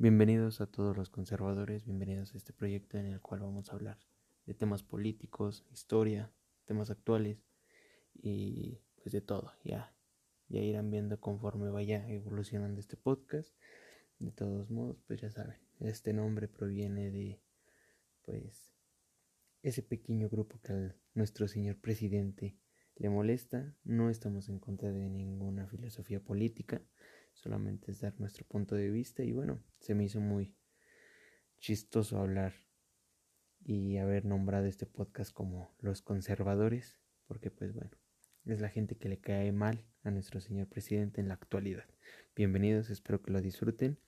Bienvenidos a todos los conservadores, bienvenidos a este proyecto en el cual vamos a hablar de temas políticos, historia, temas actuales y pues de todo. Ya, ya irán viendo conforme vaya evolucionando este podcast. De todos modos, pues ya saben, este nombre proviene de pues ese pequeño grupo que a nuestro señor presidente le molesta. No estamos en contra de ninguna filosofía política solamente es dar nuestro punto de vista y bueno, se me hizo muy chistoso hablar y haber nombrado este podcast como los conservadores, porque pues bueno, es la gente que le cae mal a nuestro señor presidente en la actualidad. Bienvenidos, espero que lo disfruten